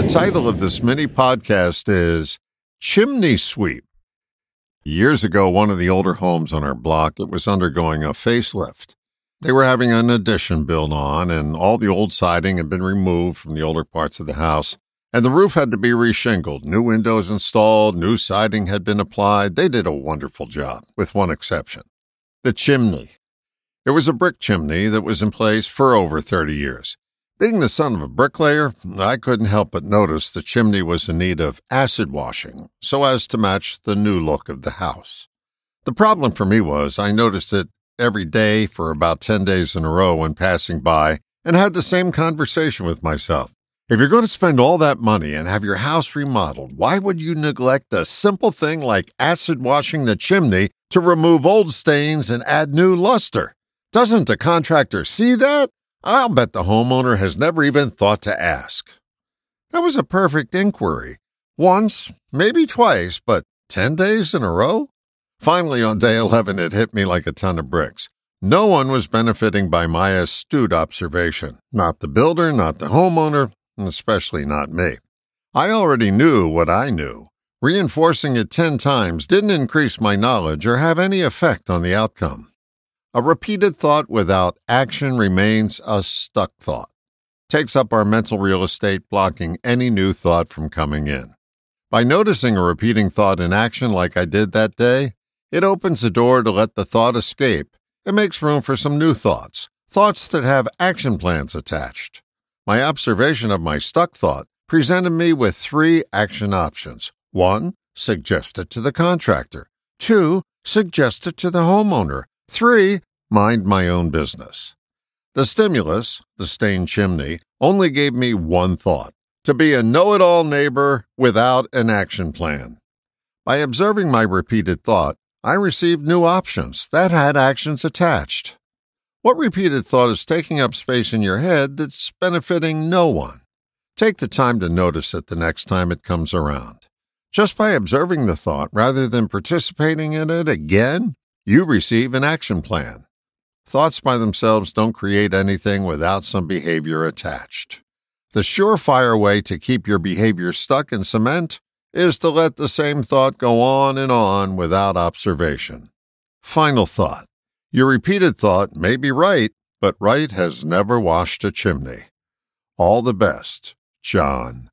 The title of this mini podcast is Chimney Sweep. Years ago, one of the older homes on our block, it was undergoing a facelift. They were having an addition built on, and all the old siding had been removed from the older parts of the house, and the roof had to be reshingled. New windows installed, new siding had been applied. They did a wonderful job, with one exception the chimney. It was a brick chimney that was in place for over 30 years. Being the son of a bricklayer, I couldn't help but notice the chimney was in need of acid washing so as to match the new look of the house. The problem for me was I noticed it every day for about 10 days in a row when passing by and had the same conversation with myself. If you're going to spend all that money and have your house remodeled, why would you neglect a simple thing like acid washing the chimney to remove old stains and add new luster? Doesn't the contractor see that? I'll bet the homeowner has never even thought to ask. That was a perfect inquiry. Once, maybe twice, but 10 days in a row? Finally, on day 11, it hit me like a ton of bricks. No one was benefiting by my astute observation. Not the builder, not the homeowner, and especially not me. I already knew what I knew. Reinforcing it 10 times didn't increase my knowledge or have any effect on the outcome. A repeated thought without action remains a stuck thought. Takes up our mental real estate, blocking any new thought from coming in. By noticing a repeating thought in action like I did that day, it opens the door to let the thought escape. It makes room for some new thoughts, thoughts that have action plans attached. My observation of my stuck thought presented me with three action options. One, suggest it to the contractor. Two, suggest it to the homeowner. Three, mind my own business. The stimulus, the stained chimney, only gave me one thought to be a know it all neighbor without an action plan. By observing my repeated thought, I received new options that had actions attached. What repeated thought is taking up space in your head that's benefiting no one? Take the time to notice it the next time it comes around. Just by observing the thought rather than participating in it again, you receive an action plan. Thoughts by themselves don't create anything without some behavior attached. The surefire way to keep your behavior stuck in cement is to let the same thought go on and on without observation. Final thought. Your repeated thought may be right, but right has never washed a chimney. All the best, John.